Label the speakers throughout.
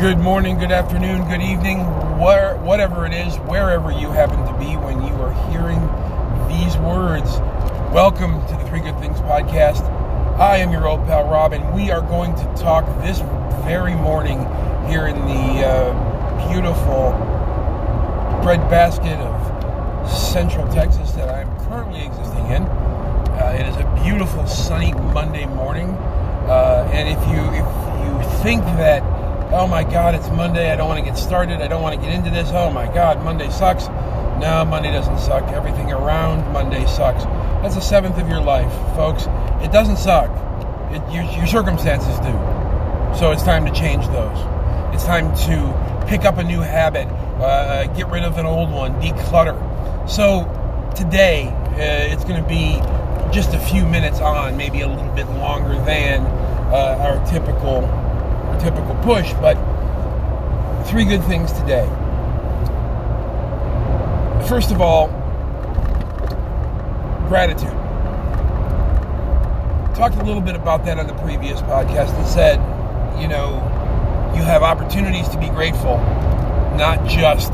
Speaker 1: Good morning, good afternoon, good evening, where, whatever it is, wherever you happen to be when you are hearing these words. Welcome to the Three Good Things podcast. I am your old pal Rob, and we are going to talk this very morning here in the uh, beautiful breadbasket of Central Texas that I am currently existing in. Uh, it is a beautiful sunny Monday morning, uh, and if you if you think that oh my God, it's Monday. I don't want to get started. I don't want to get into this. Oh my God, Monday sucks. No, Monday doesn't suck. Everything around Monday sucks. That's the seventh of your life, folks. It doesn't suck. It, your, your circumstances do. So it's time to change those. It's time to pick up a new habit, uh, get rid of an old one, declutter. So today, uh, it's going to be just a few minutes on, maybe a little bit longer than uh, our typical typical push, but three good things today. First of all, gratitude. Talked a little bit about that on the previous podcast and said, you know, you have opportunities to be grateful, not just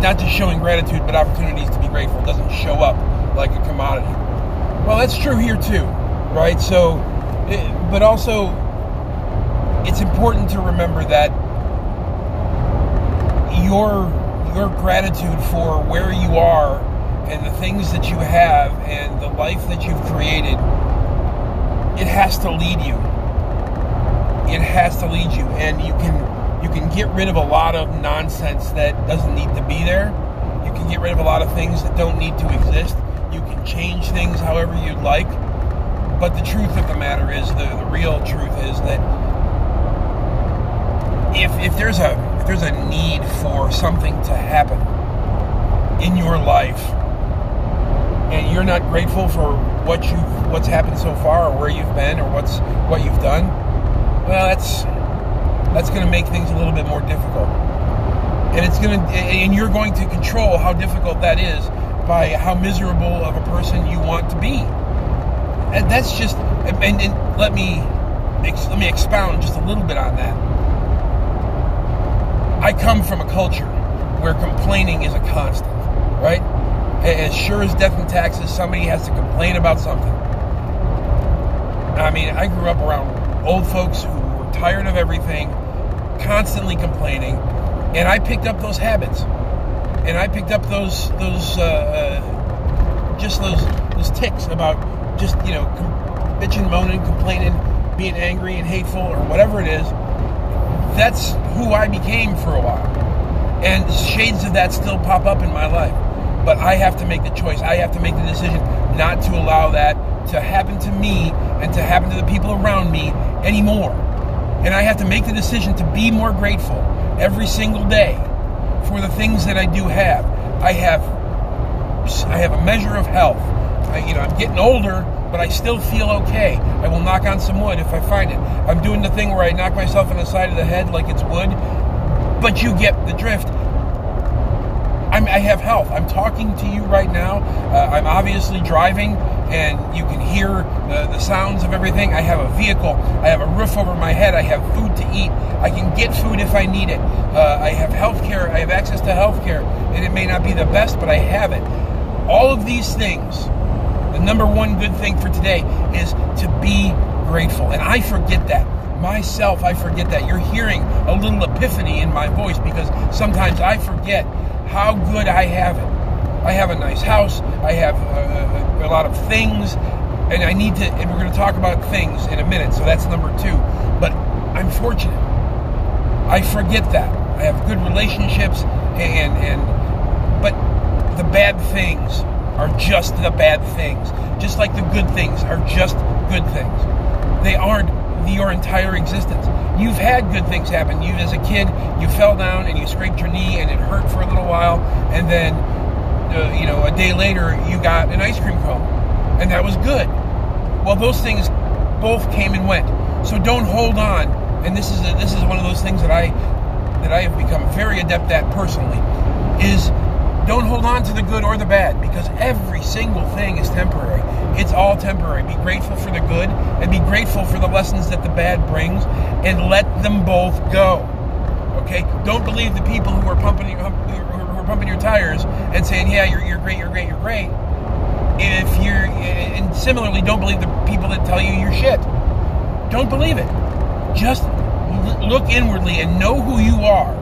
Speaker 1: not just showing gratitude, but opportunities to be grateful it doesn't show up like a commodity. Well, that's true here too, right? So, but also it's important to remember that your your gratitude for where you are and the things that you have and the life that you've created it has to lead you. It has to lead you. And you can you can get rid of a lot of nonsense that doesn't need to be there. You can get rid of a lot of things that don't need to exist. You can change things however you'd like. But the truth of the matter is the, the real truth is that if if there's a if there's a need for something to happen in your life and you're not grateful for what you what's happened so far or where you've been or what's what you've done well that's that's going to make things a little bit more difficult. And it's going to and you're going to control how difficult that is by how miserable of a person you want to be. And that's just and, and let me let me expound just a little bit on that I come from a culture where complaining is a constant, right? As sure as death and taxes, somebody has to complain about something. I mean, I grew up around old folks who were tired of everything, constantly complaining, and I picked up those habits, and I picked up those those uh, uh, just those those ticks about just you know bitching, moaning, complaining, being angry and hateful or whatever it is that's who I became for a while. And shades of that still pop up in my life. But I have to make the choice. I have to make the decision not to allow that to happen to me and to happen to the people around me anymore. And I have to make the decision to be more grateful every single day for the things that I do have. I have I have a measure of health. I, you know, I'm getting older, but I still feel okay. I will knock on some wood if I find it. I'm doing the thing where I knock myself on the side of the head like it's wood, but you get the drift. I'm, i have health. I'm talking to you right now. Uh, I'm obviously driving, and you can hear the, the sounds of everything. I have a vehicle. I have a roof over my head. I have food to eat. I can get food if I need it. Uh, I have health care. I have access to health care, and it may not be the best, but I have it. All of these things the number one good thing for today is to be grateful. And I forget that. Myself, I forget that. You're hearing a little epiphany in my voice because sometimes I forget how good I have it. I have a nice house. I have a, a, a lot of things. And I need to, and we're going to talk about things in a minute. So that's number two. But I'm fortunate. I forget that. I have good relationships and, and, but the bad things are just the bad things, just like the good things are just good things. They aren't your entire existence. You've had good things happen. You, as a kid, you fell down and you scraped your knee and it hurt for a little while, and then, uh, you know, a day later you got an ice cream cone, and that was good. Well, those things both came and went. So don't hold on. And this is a, this is one of those things that I that I have become very adept at personally. Is don't hold on to the good or the bad because every single thing is temporary. It's all temporary. Be grateful for the good and be grateful for the lessons that the bad brings and let them both go. Okay? Don't believe the people who are pumping who are pumping your tires and saying, "Yeah, you're, you're great, you're great, you're great." If you're and similarly, don't believe the people that tell you you're shit. Don't believe it. Just look inwardly and know who you are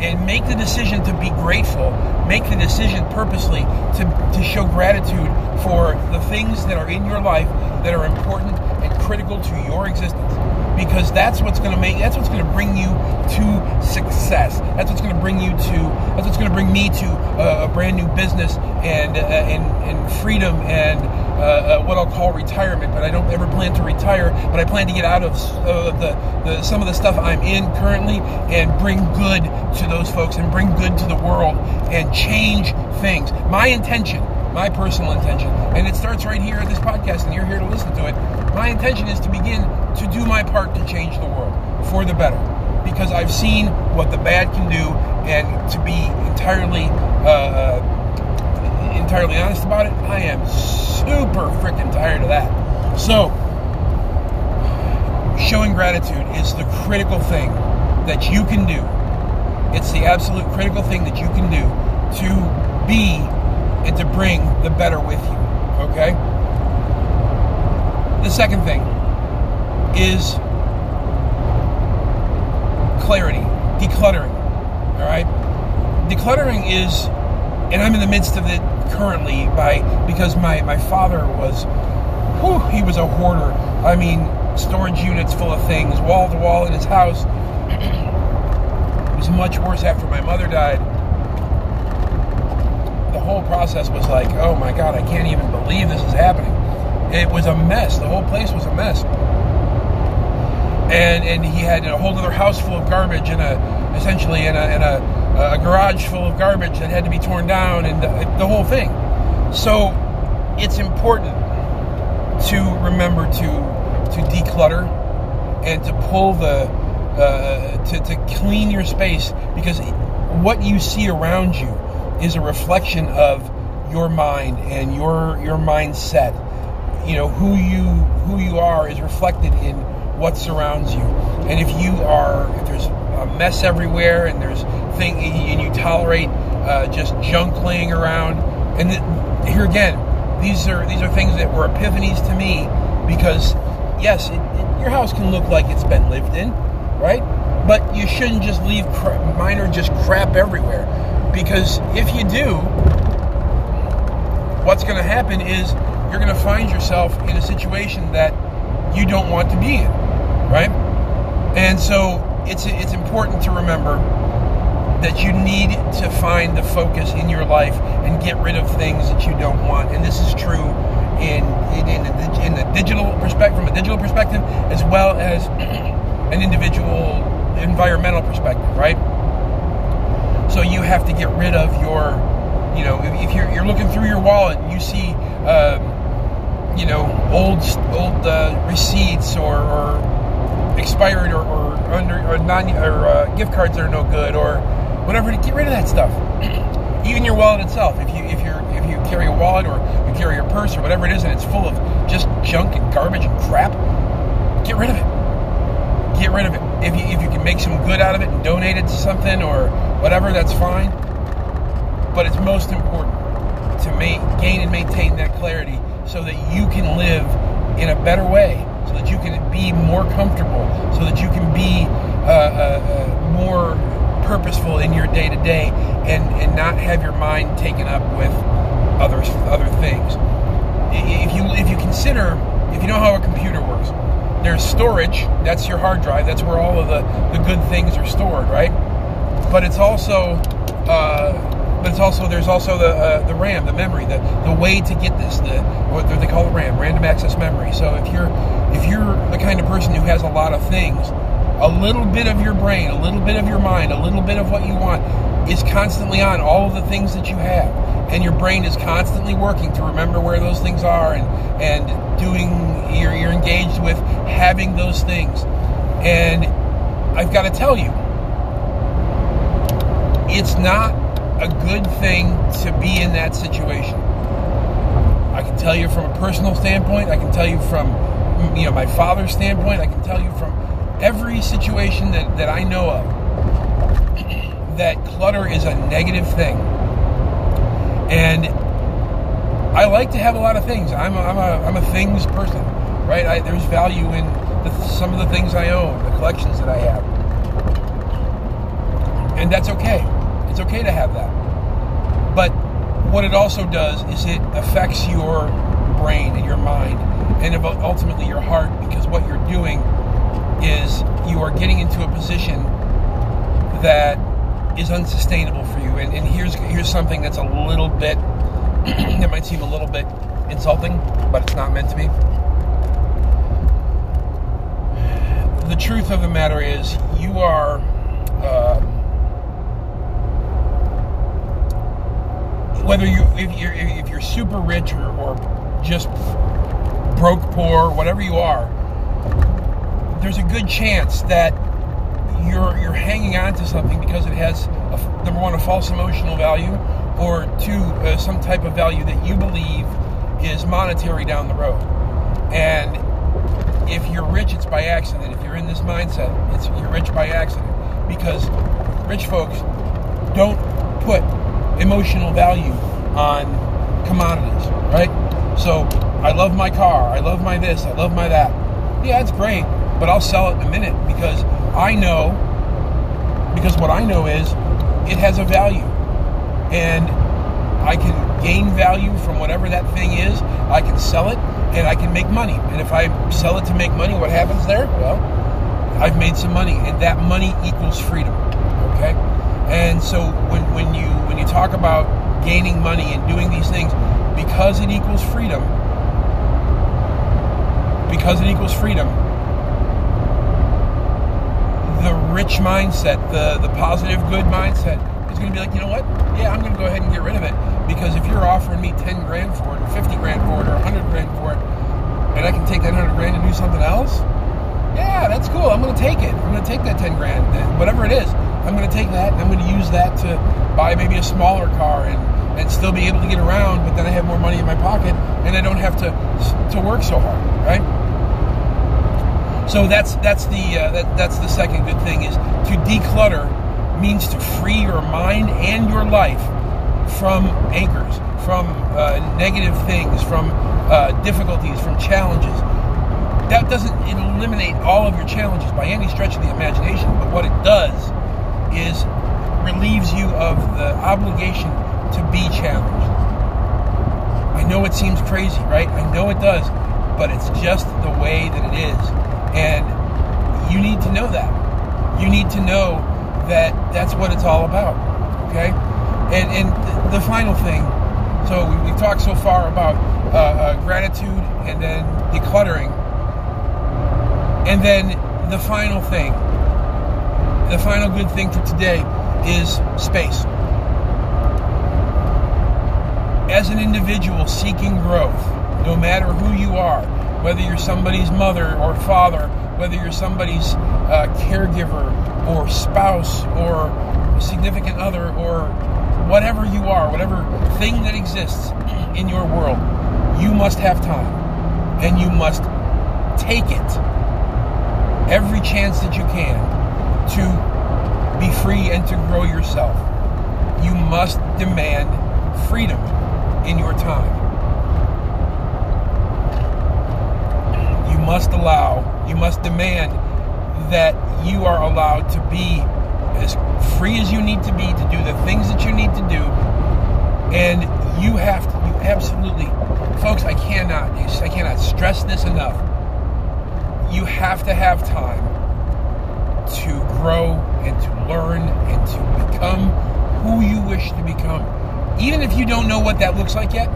Speaker 1: and make the decision to be grateful. Make the decision purposely to, to show gratitude for the things that are in your life that are important and critical to your existence. Because that's what's going to make, that's what's going to bring you to success. That's what's going to bring you to, that's what's going to bring me to a, a brand new business and, uh, and, and freedom and uh, what I'll call retirement, but I don't ever plan to retire. But I plan to get out of uh, the, the some of the stuff I'm in currently and bring good to those folks and bring good to the world and change things. My intention, my personal intention, and it starts right here at this podcast, and you're here to listen to it. My intention is to begin to do my part to change the world for the better because I've seen what the bad can do, and to be entirely uh, entirely honest about it, I am super freaking tired of that. So, showing gratitude is the critical thing that you can do. It's the absolute critical thing that you can do to be and to bring the better with you. Okay? The second thing is clarity, decluttering. All right? Decluttering is, and I'm in the midst of it currently by because my my father was whew, he was a hoarder. I mean, storage units full of things, wall to wall in his house. it was much worse after my mother died. The whole process was like, oh my god, I can't even believe this is happening. It was a mess. The whole place was a mess. And and he had a whole other house full of garbage and a essentially in a in a a garage full of garbage that had to be torn down and the, the whole thing. So it's important to remember to to declutter and to pull the uh, to, to clean your space because what you see around you is a reflection of your mind and your your mindset. You know who you who you are is reflected in what surrounds you. And if you are if there's a mess everywhere and there's thing and you tolerate uh, just junk laying around. And th- here again these are these are things that were epiphanies to me because yes it, it, your house can look like it's been lived in right? But you shouldn't just leave cra- minor just crap everywhere. Because if you do what's going to happen is you're going to find yourself in a situation that you don't want to be in right? And so it's it's important to remember that you need to find the focus in your life and get rid of things that you don't want. And this is true in in, in, the, in the digital perspective, from a digital perspective, as well as an individual environmental perspective, right? So you have to get rid of your, you know, if you're you're looking through your wallet and you see. Um, you know, old old uh, receipts or, or expired or, or under or non or uh, gift cards that are no good or whatever. Get rid of that stuff. Even your wallet itself. If you if you if you carry a wallet or you carry a purse or whatever it is, and it's full of just junk and garbage and crap, get rid of it. Get rid of it. If you if you can make some good out of it and donate it to something or whatever, that's fine. But it's most important to make, gain and maintain that clarity so that you can live in a better way so that you can be more comfortable, so that you can be uh, uh, uh, more purposeful in your day to day, and and not have your mind taken up with other other things. If you if you consider if you know how a computer works, there's storage. That's your hard drive. That's where all of the the good things are stored, right? But it's also uh, but it's also there's also the uh, the RAM, the memory, the the way to get this, the what they call the RAM, random access memory. So if you're if you're the kind of person who has a lot of things, a little bit of your brain, a little bit of your mind, a little bit of what you want is constantly on all of the things that you have, and your brain is constantly working to remember where those things are and and doing you're, you're engaged with having those things, and I've got to tell you, it's not a good thing to be in that situation. I can tell you from a personal standpoint. I can tell you from you know my father's standpoint. I can tell you from every situation that, that I know of that clutter is a negative thing. And I like to have a lot of things. I'm a, I'm a, I'm a things person, right? I, there's value in the, some of the things I own, the collections that I have. And that's okay. It's okay to have that. But what it also does is it affects your brain and your mind and ultimately your heart because what you're doing is you are getting into a position that is unsustainable for you. And, and here's here's something that's a little bit that might seem a little bit insulting, but it's not meant to be. The truth of the matter is, you are. Uh, whether you if you're if you're super rich or, or just broke poor, whatever you are, there's a good chance that you're you're hanging on to something because it has a, number one a false emotional value, or two uh, some type of value that you believe is monetary down the road. And if you're rich, it's by accident. If you're in this mindset, it's you're rich by accident because rich folks don't put emotional value on commodities, right? So I love my car, I love my this, I love my that. Yeah, it's great, but I'll sell it in a minute because I know, because what I know is it has a value. And I can gain value from whatever that thing is. I can sell it and I can make money. And if I sell it to make money, what happens there? Well, I've made some money, and that money equals freedom. Okay? And so when, when you when you talk about gaining money and doing these things, because it equals freedom, because it equals freedom, the rich mindset, the, the positive, good mindset, is going to be like, you know what? Yeah, I'm going to go ahead and get rid of it. Because if you're offering me 10 grand for it, or 50 grand for it, or 100 grand for it, and I can take that 100 grand and do something else, yeah, that's cool. I'm going to take it. I'm going to take that 10 grand, whatever it is. I'm going to take that and I'm going to use that to buy maybe a smaller car and, and still be able to get around, but then I have more money in my pocket and I don't have to to work so hard, right? So that's that's the uh, that, that's the second good thing is to declutter means to free your mind and your life from anchors, from uh, negative things, from uh, difficulties, from challenges. That doesn't eliminate all of your challenges by any stretch of the imagination, but what it does is relieves you of the obligation to be challenged. I know it seems crazy, right? I know it does, but it's just the way that it is. And you need to know that. You need to know that that's what it's all about. Okay? And, and the final thing so we, have talked so far about uh, uh, gratitude and then decluttering. And then the final thing, the final good thing for today is space. As an individual seeking growth, no matter who you are, whether you're somebody's mother or father, whether you're somebody's uh, caregiver or spouse or significant other or whatever you are, whatever thing that exists in your world, you must have time and you must take it every chance that you can to be free and to grow yourself. You must demand freedom in your time. Must allow, you must demand that you are allowed to be as free as you need to be to do the things that you need to do. And you have to, you absolutely, folks, I cannot, I cannot stress this enough. You have to have time to grow and to learn and to become who you wish to become. Even if you don't know what that looks like yet,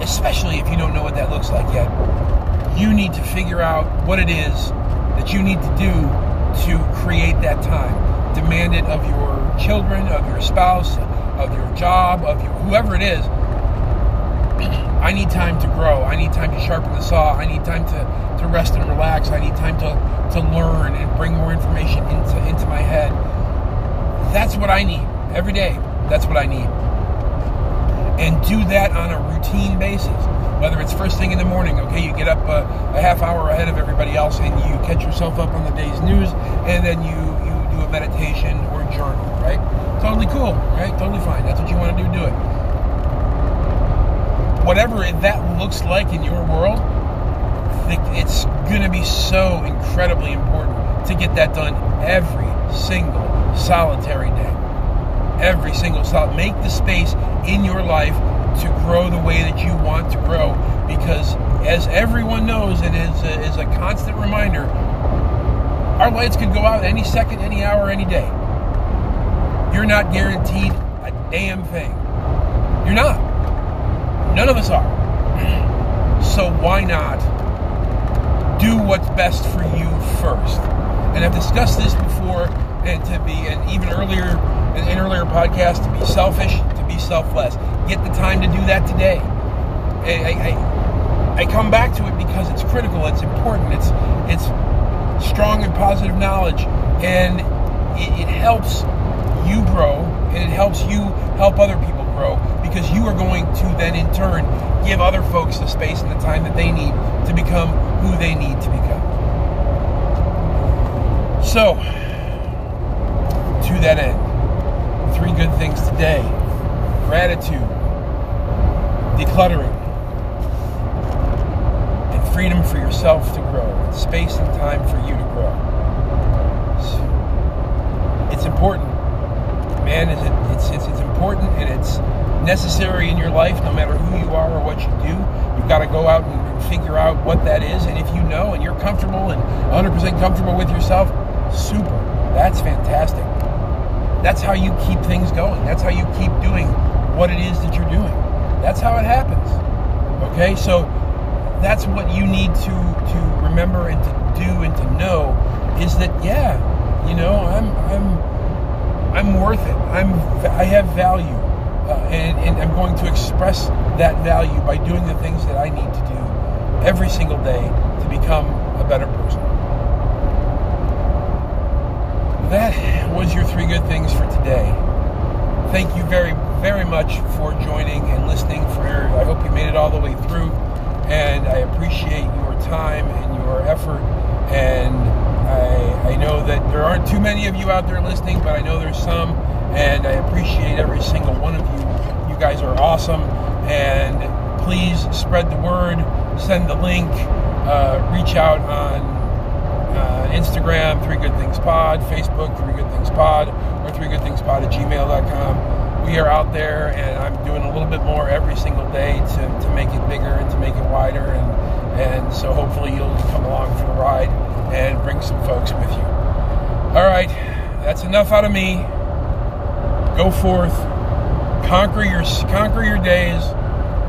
Speaker 1: especially if you don't know what that looks like yet, you need to figure out what it is that you need to do to create that time. Demand it of your children, of your spouse, of your job, of your, whoever it is. I need time to grow. I need time to sharpen the saw. I need time to, to rest and relax. I need time to, to learn and bring more information into, into my head. That's what I need every day. That's what I need. And do that on a routine basis. Whether it's first thing in the morning, okay, you get up a, a half hour ahead of everybody else and you catch yourself up on the day's news, and then you you do a meditation or journal, right? Totally cool, right? Totally fine. That's what you want to do. Do it. Whatever that looks like in your world, it's going to be so incredibly important to get that done every single solitary day. Every single solid. Make the space in your life to grow the way that you want to grow. Because as everyone knows and is a, is a constant reminder our lights could go out any second any hour any day. You're not guaranteed a damn thing. You're not. None of us are. So why not do what's best for you first? And i've discussed this before and to be and even earlier in an earlier podcast to be selfish be selfless get the time to do that today. I, I, I come back to it because it's critical, it's important, it's it's strong and positive knowledge, and it, it helps you grow, and it helps you help other people grow because you are going to then in turn give other folks the space and the time that they need to become who they need to become. So, to that end, three good things today gratitude, decluttering, and freedom for yourself to grow, and space and time for you to grow. It's important, man. It's, it's, it's important and it's necessary in your life, no matter who you are or what you do. You've got to go out and, figure out what that is. And if you know and you're comfortable and 100% comfortable with yourself, super. That's fantastic. That's how you keep things going. That's how you keep doing what it is that you're doing. That's how it happens. Okay, so that's what you need to to remember and to do and to know is that yeah, you know, I'm I'm I'm worth it. I'm I have value, uh, and and I'm going to express that value by doing the things that I need to do every single day to become a better person. That was your three good things for today. Thank you very very much for joining and listening. For I hope you made it all the way through, and I appreciate your time and your effort. And I, I know that there aren't too many of you out there listening, but I know there's some, and I appreciate every single one of you. You guys are awesome, and please spread the word, send the link, uh, reach out on uh, Instagram, Three Good Things Pod, Facebook, Three Good Things Pod, or Three Good Things Pod at gmail.com we are out there and I'm doing a little bit more every single day to, to make it bigger and to make it wider and and so hopefully you'll come along for the ride and bring some folks with you. All right, that's enough out of me. Go forth, conquer your conquer your days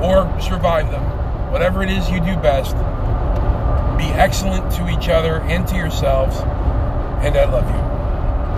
Speaker 1: or survive them. Whatever it is you do best. Be excellent to each other and to yourselves, and I love you.